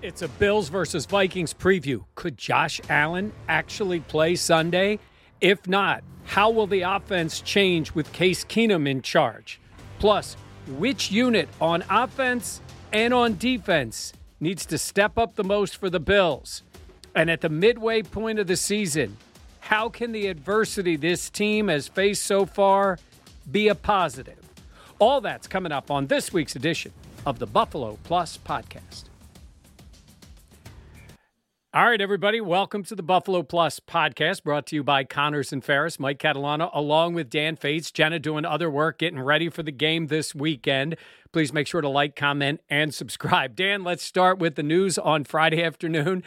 It's a Bills versus Vikings preview. Could Josh Allen actually play Sunday? If not, how will the offense change with Case Keenum in charge? Plus, which unit on offense and on defense needs to step up the most for the Bills? And at the midway point of the season, how can the adversity this team has faced so far be a positive? All that's coming up on this week's edition of the Buffalo Plus podcast. All right, everybody, welcome to the Buffalo Plus podcast brought to you by Connors and Ferris, Mike Catalana, along with Dan Fetes, Jenna doing other work, getting ready for the game this weekend. Please make sure to like, comment, and subscribe. Dan, let's start with the news on Friday afternoon.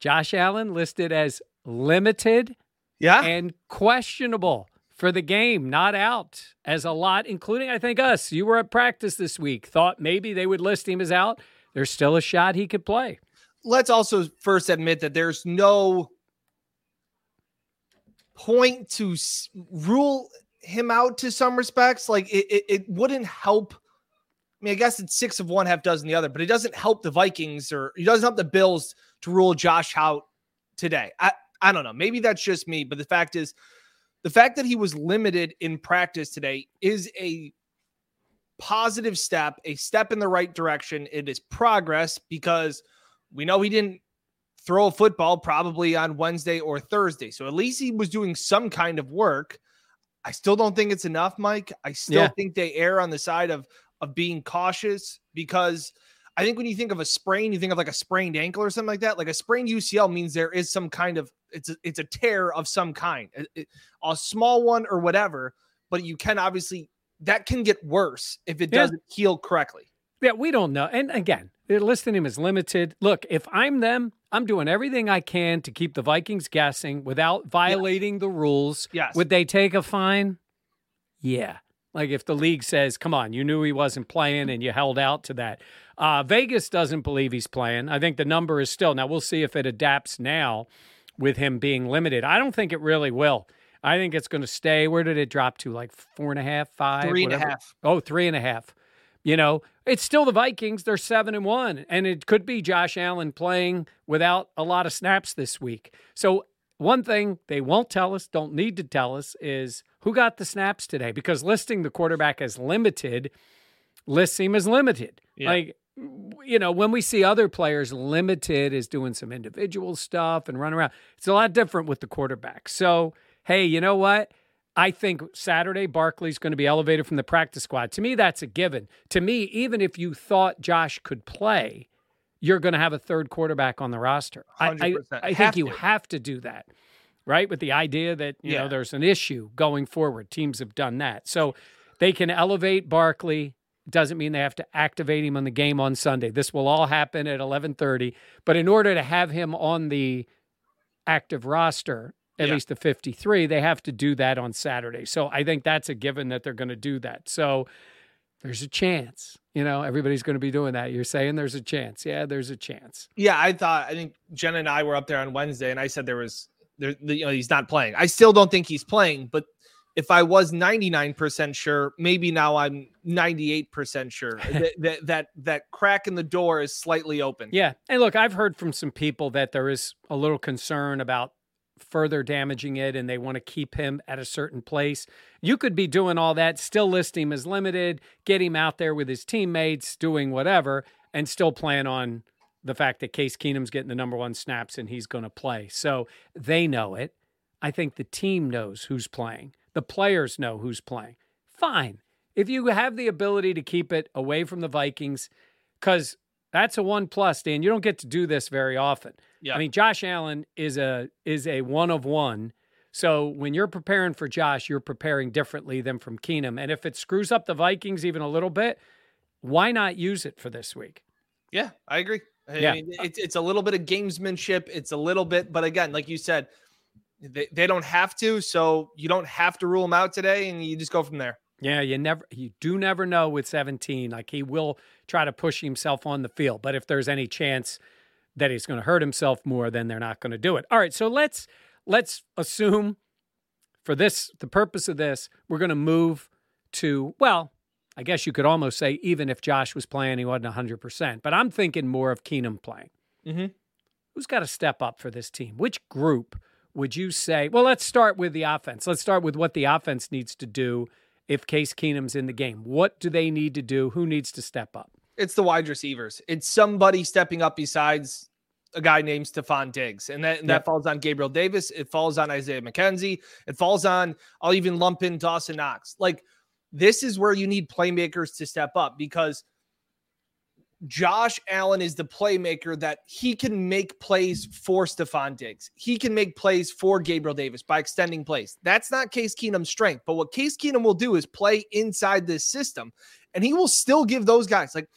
Josh Allen listed as limited yeah. and questionable for the game, not out, as a lot, including, I think, us. You were at practice this week, thought maybe they would list him as out. There's still a shot he could play let's also first admit that there's no point to s- rule him out to some respects. Like it, it, it, wouldn't help. I mean, I guess it's six of one, half dozen the other, but it doesn't help the Vikings or it doesn't help the Bills to rule Josh out today. I, I don't know. Maybe that's just me, but the fact is, the fact that he was limited in practice today is a positive step, a step in the right direction. It is progress because – we know he didn't throw a football probably on Wednesday or Thursday. So at least he was doing some kind of work. I still don't think it's enough, Mike. I still yeah. think they err on the side of of being cautious because I think when you think of a sprain, you think of like a sprained ankle or something like that. Like a sprained UCL means there is some kind of it's a, it's a tear of some kind, a, a small one or whatever. But you can obviously that can get worse if it doesn't heal correctly. Yeah, we don't know. And again, they're listing him as limited. Look, if I'm them, I'm doing everything I can to keep the Vikings guessing without violating yes. the rules. Yes. Would they take a fine? Yeah. Like if the league says, come on, you knew he wasn't playing and you held out to that. Uh, Vegas doesn't believe he's playing. I think the number is still, now we'll see if it adapts now with him being limited. I don't think it really will. I think it's going to stay. Where did it drop to? Like four and a half, five? Three and a half. Oh, three and a half. You know, it's still the Vikings. They're seven and one, and it could be Josh Allen playing without a lot of snaps this week. So one thing they won't tell us, don't need to tell us, is who got the snaps today because listing the quarterback as limited lists him as limited. Yeah. Like, you know, when we see other players limited as doing some individual stuff and run around, it's a lot different with the quarterback. So, hey, you know what? I think Saturday Barkley's going to be elevated from the practice squad. To me, that's a given. To me, even if you thought Josh could play, you're going to have a third quarterback on the roster. I, I, I think you have to do that, right? With the idea that you yeah. know there's an issue going forward. Teams have done that, so they can elevate Barkley. Doesn't mean they have to activate him on the game on Sunday. This will all happen at 11:30. But in order to have him on the active roster, at yeah. least the 53, they have to do that on Saturday. So I think that's a given that they're going to do that. So there's a chance. You know, everybody's going to be doing that. You're saying there's a chance. Yeah, there's a chance. Yeah, I thought I think Jen and I were up there on Wednesday and I said there was there you know he's not playing. I still don't think he's playing, but if I was 99% sure, maybe now I'm 98% sure that, that, that that crack in the door is slightly open. Yeah. And look, I've heard from some people that there is a little concern about further damaging it and they want to keep him at a certain place. You could be doing all that, still list him as limited, get him out there with his teammates, doing whatever, and still plan on the fact that Case Keenum's getting the number one snaps and he's going to play. So they know it. I think the team knows who's playing. The players know who's playing. Fine. If you have the ability to keep it away from the Vikings, because that's a one plus, Dan. You don't get to do this very often. Yeah. I mean, Josh Allen is a is a one of one. So when you're preparing for Josh, you're preparing differently than from Keenum. And if it screws up the Vikings even a little bit, why not use it for this week? Yeah, I agree. I Yeah. mean, it's it's a little bit of gamesmanship. It's a little bit, but again, like you said, they, they don't have to, so you don't have to rule them out today, and you just go from there. Yeah, you never you do never know with 17. Like he will try to push himself on the field, but if there's any chance that he's going to hurt himself more, then they're not going to do it. All right, so let's let's assume for this the purpose of this, we're going to move to well, I guess you could almost say even if Josh was playing, he wasn't 100%, but I'm thinking more of Keenum playing. Mhm. Who's got to step up for this team? Which group would you say? Well, let's start with the offense. Let's start with what the offense needs to do if Case Keenum's in the game. What do they need to do? Who needs to step up? It's the wide receivers. It's somebody stepping up besides a guy named Stefon Diggs, and that and Yep. that falls on Gabriel Davis. It falls on Isaiah McKenzie. It falls on. I'll even lump in Dawson Knox. Like this is where you need playmakers to step up because Josh Allen is the playmaker that he can make plays for Stefon Diggs. He can make plays for Gabriel Davis by extending plays. That's not Case Keenum's strength. But what Case Keenum will do is play inside this system, and he will still give those guys like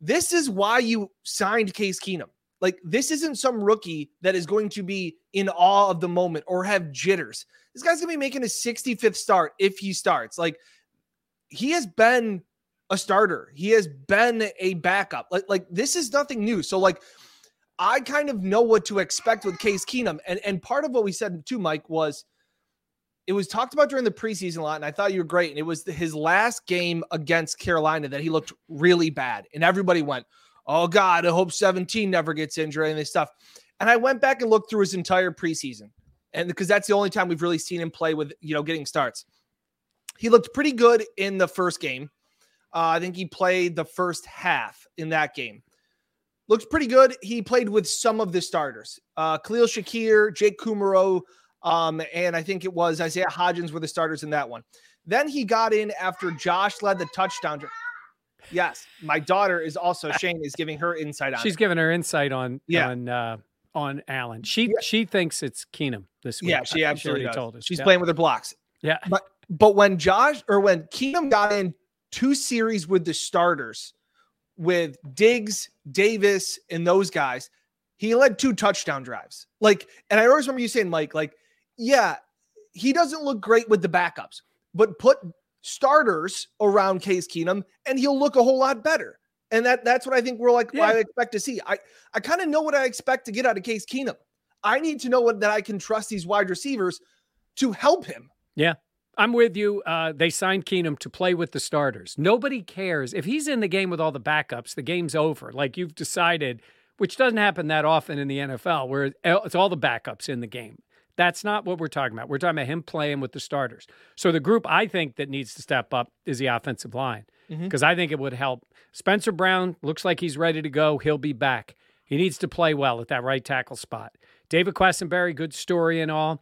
this is why you signed Case Keenum. Like this isn't some rookie that is going to be in awe of the moment or have jitters. This guy's gonna be making a 65th start if he starts. Like he has been a starter. He has been a backup. Like like this is nothing new. So like I kind of know what to expect with Case Keenum. And and part of what we said too, Mike, was it was talked about during the preseason a lot, and I thought you were great. And it was his last game against Carolina that he looked really bad, and everybody went, "Oh God, I hope 17 never gets injured and this stuff." And I went back and looked through his entire preseason, and because that's the only time we've really seen him play with you know getting starts. He looked pretty good in the first game. Uh, I think he played the first half in that game. Looks pretty good. He played with some of the starters. Uh, Khalil Shakir, Jake Kumerow, um, and I think it was Isaiah Hodgins were the starters in that one. Then he got in after Josh led the touchdown. Yes, my daughter is also Shane is giving her insight on. She's it. giving her insight on Yeah. on uh, on Allen. She Yeah. she thinks it's Keenum this week. yeah, she absolutely does. told us. She's Yeah. playing with her blocks. Yeah. But but when Josh or when Keenum got in two series with the starters with Diggs, Davis, and those guys, he led two touchdown drives. Like, and I always remember you saying, Mike, like, yeah, he doesn't look great with the backups, but put starters around Case Keenum and he'll look a whole lot better. And that that's what I think we're like, what I expect to see. I, I kind of know what I expect to get out of Case Keenum. I need to know what that I can trust these wide receivers to help him. I'm with you. Uh, they signed Keenum to play with the starters. Nobody cares if he's in the game with all the backups. The game's over. Like you've decided, which doesn't happen that often in the NFL, where it's all the backups in the game. That's not what we're talking about. We're talking about him playing with the starters. So the group I think that needs to step up is the offensive line because I think it would help. Spencer Brown looks like he's ready to go. He'll be back. He needs to play well at that right tackle spot. David Quessenberry, good story and all.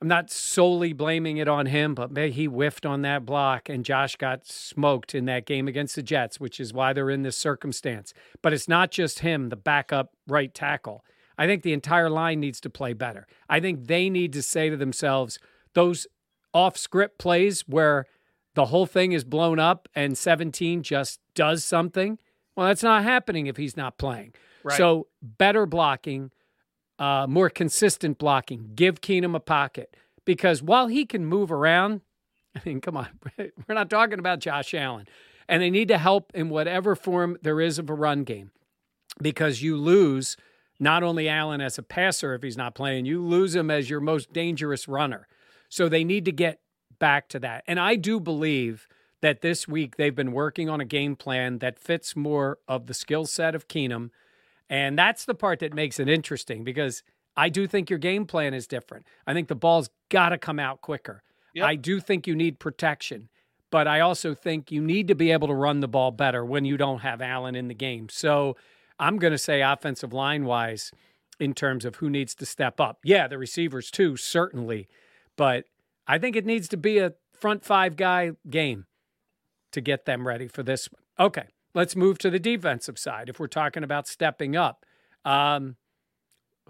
I'm not solely blaming it on him, but man, he whiffed on that block, and Josh got smoked in that game against the Jets, which is why they're in this circumstance. But it's not just him, the backup right tackle. I think the entire line needs to play better. I think they need to say to themselves, those off script plays where the whole thing is blown up and 17 just does something. Well, that's not happening if he's not playing. Right. So better blocking, uh, more consistent blocking. Give Keenum a pocket because while he can move around, I mean, come on, we're not talking about Josh Allen, and they need to help in whatever form there is of a run game because you lose not only Allen as a passer if he's not playing, you lose him as your most dangerous runner. So they need to get back to that. And I do believe that this week they've been working on a game plan that fits more of the skill set of Keenum. And that's the part that makes it interesting because I do think your game plan is different. I think the ball's got to come out quicker. Yep. I do think you need protection, but I also think you need to be able to run the ball better when you don't have Allen in the game. So I'm going to say offensive line wise, in terms of who needs to step up. Yeah, the receivers too, certainly. But I think it needs to be a front five guy game to get them ready for this one. Okay, let's move to the defensive side. If we're talking about stepping up, um,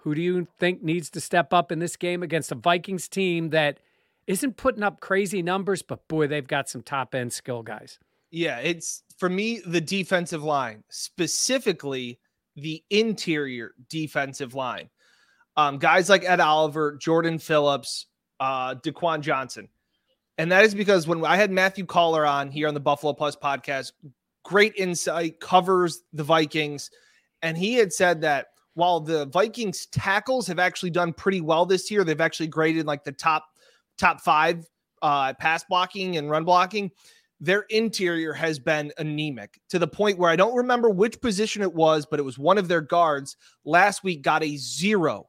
who do you think needs to step up in this game against a Vikings team that isn't putting up crazy numbers, but boy, they've got some top end skill guys? Yeah, it's for me the defensive line, specifically the interior defensive line. Um, guys like Ed Oliver, Jordan Phillips, uh, Johnson. And that is because when I had Matthew Coller on here on the Buffalo Plus podcast, great insight, covers the Vikings. And he had said that while the Vikings tackles have actually done pretty well this year, they've actually graded like the top top five uh, pass blocking and run blocking their interior has been anemic to the point where I don't remember which position it was, but it was one of their guards last week got a zero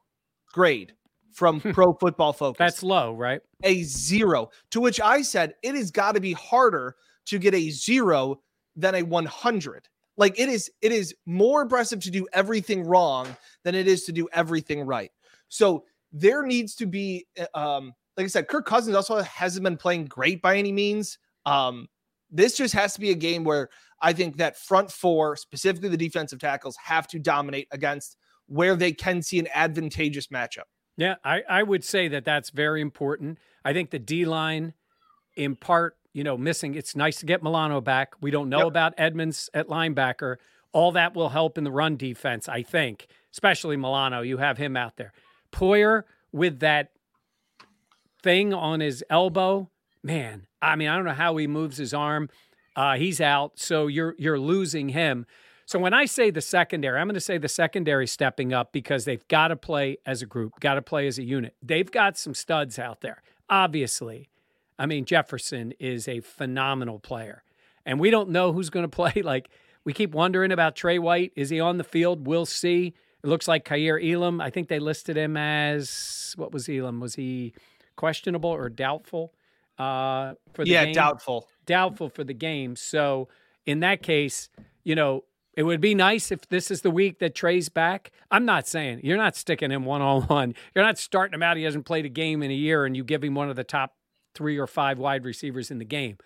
grade from hmm. Pro Football Focus. That's low, right? A zero. To which I said, it has got to be harder to get a zero than a 100. Like it is, it is more impressive to do everything wrong than it is to do everything right. So there needs to be, uh, um, like I said, Kirk Cousins also hasn't been playing great by any means. Um, this just has to be a game where I think that front four, specifically the defensive tackles, have to dominate against where they can see an advantageous matchup. Yeah, I, I would say that that's very important. I think the D line, in part, you know, missing. It's nice to get Milano back. We don't know yep. about Edmunds at linebacker. All that will help in the run defense, I think, especially Milano. You have him out there. Poyer with that thing on his elbow, man, I mean, I don't know how he moves his arm. Uh, he's out, so you're you're losing him. So when I say the secondary, I'm going to say the secondary stepping up because they've got to play as a group, got to play as a unit. They've got some studs out there, obviously. I mean, Jefferson is a phenomenal player, and we don't know who's going to play. Like we keep wondering about Trey White. Is he on the field? We'll see. It looks like Kaiir Elam. I think they listed him as what was Elam? Was he questionable or doubtful? uh, for the yeah, game. doubtful. Doubtful for the game. So in that case, you know, it would be nice if this is the week that Trey's back. I'm not saying you're not sticking him one on one. You're not starting him out. He hasn't played a game in a year, and you give him one of the top three or five wide receivers in the game.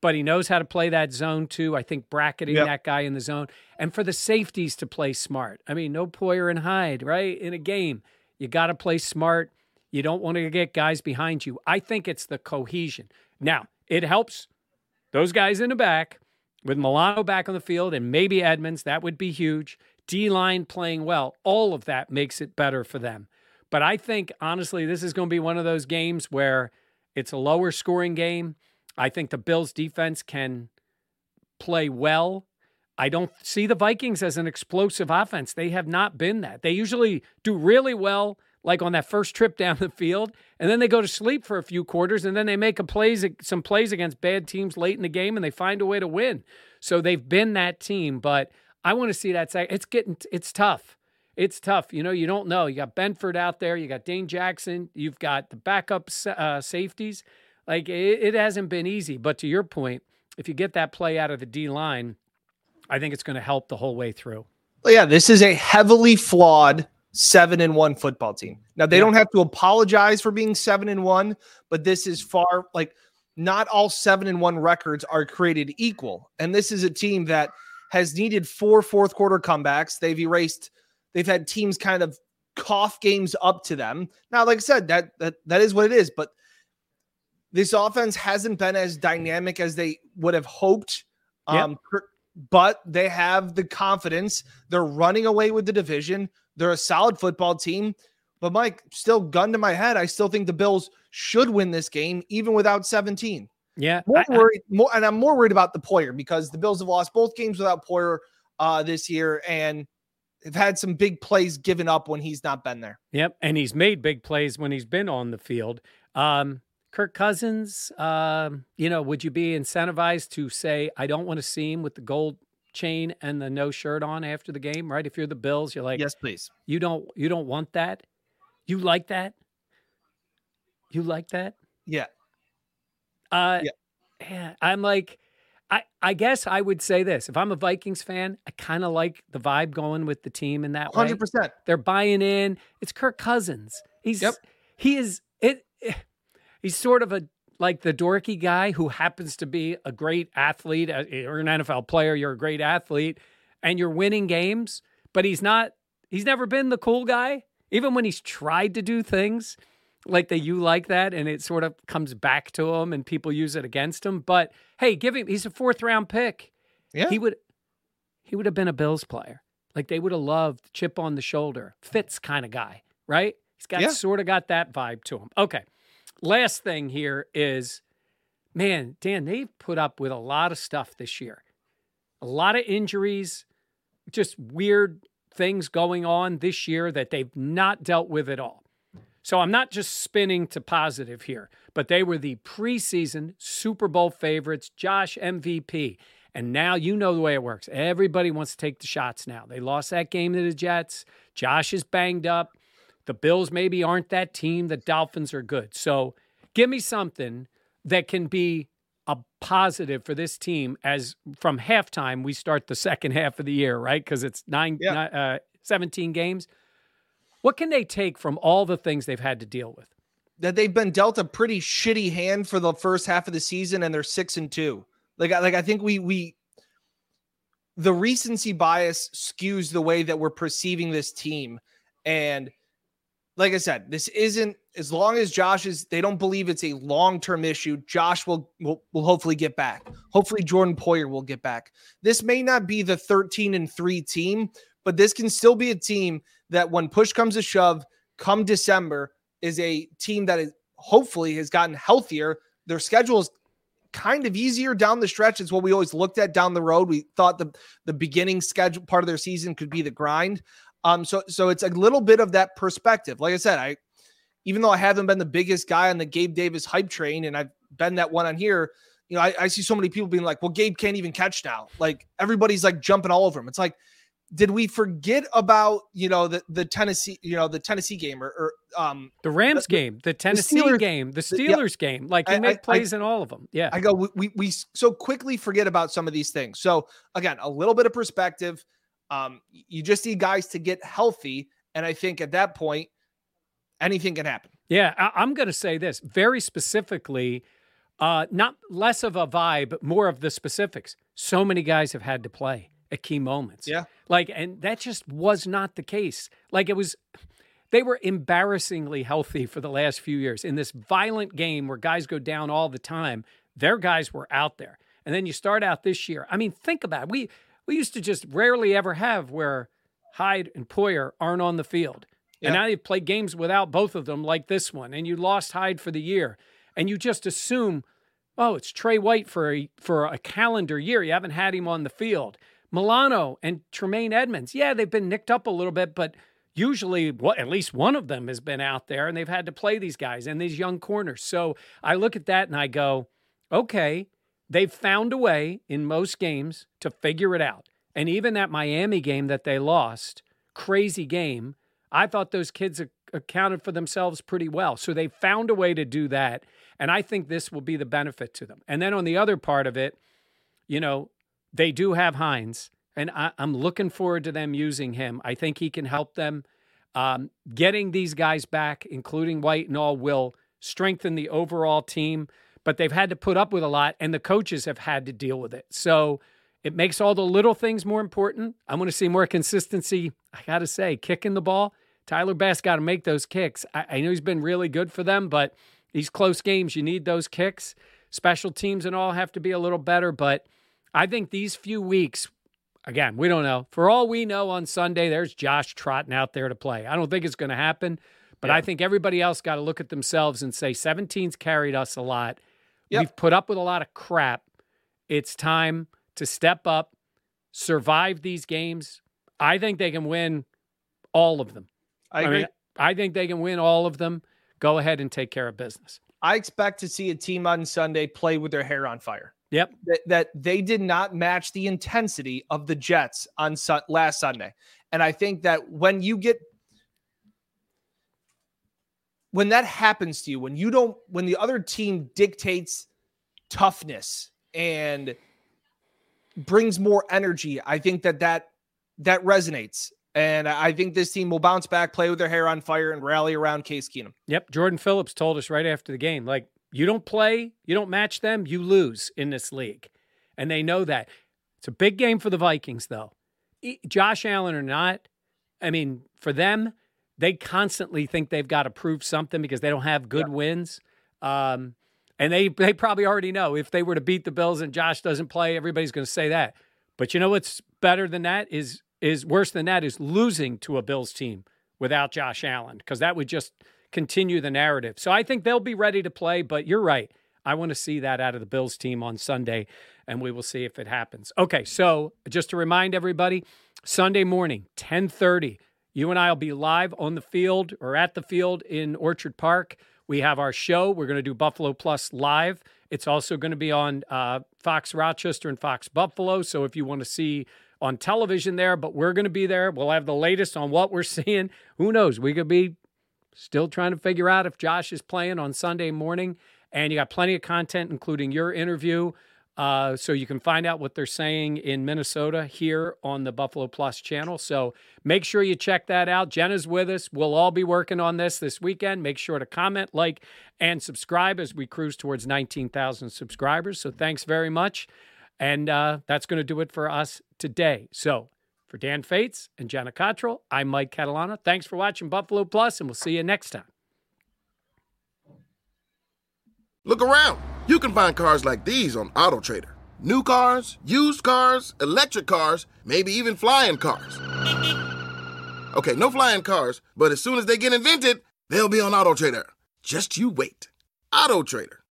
But he knows how to play that zone too. I think bracketing yep. that guy in the zone, and for the safeties to play smart. I mean, no Poyer and Hyde, right? In a game, you got to play smart. You don't want to get guys behind you. I think it's the cohesion. Now, it helps those guys in the back with Milano back on the field and maybe Edmunds. That would be huge. D line playing well. All of that makes it better for them. But I think, honestly, this is going to be one of those games where it's a lower scoring game. I think the Bills defense can play well. I don't see the Vikings as an explosive offense. They have not been that. They usually do really well like on that first trip down the field, and then they go to sleep for a few quarters, and then they make a plays some plays against bad teams late in the game, and they find a way to win. So they've been that team, but I want to see that. It's getting it's tough. It's tough. You know, you don't know. You got Benford out there. You got Dane Jackson. You've got the backup uh, safeties. Like it, it hasn't been easy. But to your point, if you get that play out of the D line, I think it's going to help the whole way through. Well, yeah, this is a heavily flawed seven and one football team. Now they yeah. don't have to apologize for being seven and one, but this is far like not all seven and one records are created equal. And this is a team that has needed four fourth quarter comebacks. They've erased, they've had teams kind of cough games up to them. Now, like I said, that that that is what it is, but this offense hasn't been as dynamic as they would have hoped. Yep. Um, but they have the confidence. They're running away with the division. They're a solid football team. But Mike, still gun to my head, I still think the Bills should win this game, even without 17. Yeah. More I, worried, more, and I'm more worried about the Poyer because the Bills have lost both games without Poyer uh, this year and have had some big plays given up when he's not been there. Yep. And he's made big plays when he's been on the field. Um, Kirk Cousins, uh, you know, would you be incentivized to say, I don't want to see him with the gold chain and the no shirt on after the game, right? If you're the Bills, you're like, yes, please. You don't you don't want that. You like that. You like that. Yeah. Uh, yeah. yeah. I'm like, I, I guess I would say this. If I'm a Vikings fan, I kind of like the vibe going with the team in that way. 100%. They're buying in. It's Kirk Cousins. He's Yep. he is it he's sort of a like the dorky guy who happens to be a great athlete uh, or an NFL player, you're a great athlete and you're winning games, but he's not he's never been the cool guy even when he's tried to do things like that you like that and it sort of comes back to him and people use it against him, but hey, give him he's a fourth round pick. Yeah. He would he would have been a Bills player. Like they would have loved chip on the shoulder, Fitz kind of guy, right? He's got Yeah. sort of got that vibe to him. Okay. Last thing here is man, Dan, they've put up with a lot of stuff this year. A lot of injuries, just weird things going on this year that they've not dealt with at all. So I'm not just spinning to positive here, but they were the preseason Super Bowl favorites, Josh MVP. And now you know the way it works. Everybody wants to take the shots now. They lost that game to the Jets. Josh is banged up. The Bills maybe aren't that team. The Dolphins are good. So give me something that can be a positive for this team as from halftime we start the second half of the year, right? Because it's nine, Yeah. ni- uh, 17 games. What can they take from all the things they've had to deal with? that they've been dealt a pretty shitty hand for the first half of the season and they're 6 and 2. Like like I think we we the recency bias skews the way that we're perceiving this team and like I said, this isn't as long as Josh is they don't believe it's a long-term issue. Josh will will, will hopefully get back. Hopefully Jordan Poyer will get back. This may not be the 13 and 3 team, but this can still be a team that when push comes to shove, come December, is a team that is hopefully has gotten healthier. Their schedule is kind of easier down the stretch. It's what we always looked at down the road. We thought the the beginning schedule part of their season could be the grind. Um, so so it's a little bit of that perspective. Like I said, I even though I haven't been the biggest guy on the Gabe Davis hype train, and I've been that one on here, you know, I, I see so many people being like, "Well, Gabe can't even catch now." Like everybody's like jumping all over him. It's like, did we forget about you know the the Tennessee you know the Tennessee game or, or um The Rams game, the Tennessee Steelers- game, the the- yeah. Steelers game. Like you I- make I- plays in all of them. Yeah. I go, we, we, so quickly forget about some of these things. So again, a little bit of perspective. Um, you just need guys to get healthy. And I think at that point, anything can happen. Yeah, I, I'm going to say this very specifically, uh, not less of a vibe, more of the specifics. So many guys have had to play at key moments. Yeah. Like, and that just was not the case. Like, it was, they were embarrassingly healthy for the last few years. In this violent game where guys go down all the time, their guys were out there. And then you start out this year. I mean, think about it. We, we used to just rarely ever have where Hyde and Poyer aren't on the field. And now you play games without both of them, like this one, and you lost Hyde for the year, and you just assume, oh, it's Trey White for a for a calendar year. You haven't had him on the field. Milano and Tremaine Edmunds, yeah, they've been nicked up a little bit, but usually, what at least one of them has been out there, and they've had to play these guys and these young corners. So I look at that and I go, okay, they've found a way in most games to figure it out. And even that Miami game that they lost, crazy game, I thought those kids accounted for themselves pretty well. So they found a way to do that. And I think this will be the benefit to them. And then on the other part of it, you know, they do have Hines, and I, I'm looking forward to them using him. I think he can help them. Um, getting these guys back, including White and all, will strengthen the overall team. But they've had to put up with a lot, and the coaches have had to deal with it. So it makes all the little things more important. I want to see more consistency. I got to say, kicking the ball. Tyler Bass got to make those kicks. I, I know he's been really good for them, but these close games, you need those kicks. Special teams and all have to be a little better. But I think these few weeks, again, we don't know. For all we know on Sunday, there's Josh trotting out there to play. I don't think it's going to happen, but I think everybody else got to look at themselves and say 17's carried us a lot. Yep. We've put up with a lot of crap. It's time to step up, survive these games. I think they can win all of them. I agree. mean, I think they can win all of them. Go ahead and take care of business. I expect to see a team on Sunday play with their hair on fire. Yep. That, that they did not match the intensity of the Jets on su- last Sunday. And I think that when you get when that happens to you, when you don't when the other team dictates toughness and brings more energy. I think that that that resonates. And I think this team will bounce back, play with their hair on fire, and rally around Case Keenum. Yep. Jordan Phillips told us right after the game, like, you don't play, you don't match them, you lose in this league. And they know that. It's a big game for the Vikings, though. Josh Allen or not, I mean, for them, they constantly think they've got to prove something because they don't have good wins. Um, and they they probably already know if they were to beat the Bills and Josh doesn't play, everybody's going to say that. But you know what's better than that is is worse than that is losing to a Bills team without Josh Allen because that would just continue the narrative. So I think they'll be ready to play, but you're right. I want to see that out of the Bills team on Sunday and we will see if it happens. Okay, so just to remind everybody, Sunday morning, 10:30, you and I will be live on the field or at the field in Orchard Park. We have our show. We're going to do Buffalo Plus live. It's also going to be on uh, Fox Rochester and Fox Buffalo. So if you want to see on television there, but we're going to be there. We'll have the latest on what we're seeing. Who knows? We could be still trying to figure out if Josh is playing on Sunday morning. And you got plenty of content, including your interview. Uh, so you can find out what they're saying in Minnesota here on the Buffalo Plus channel. So make sure you check that out. Jenna's with us. We'll all be working on this this weekend. Make sure to comment, like, and subscribe as we cruise towards 19,000 subscribers. So thanks very much. And uh, that's going to do it for us today. So for Dan Fetes and Jenna Cottrell, I'm Mike Catalana. Thanks for watching Buffalo Plus, and we'll see you next time. Look around. You can find cars like these on AutoTrader. New cars, used cars, electric cars, maybe even flying cars. Okay, no flying cars, but as soon as they get invented, they'll be on AutoTrader. Just you wait. AutoTrader.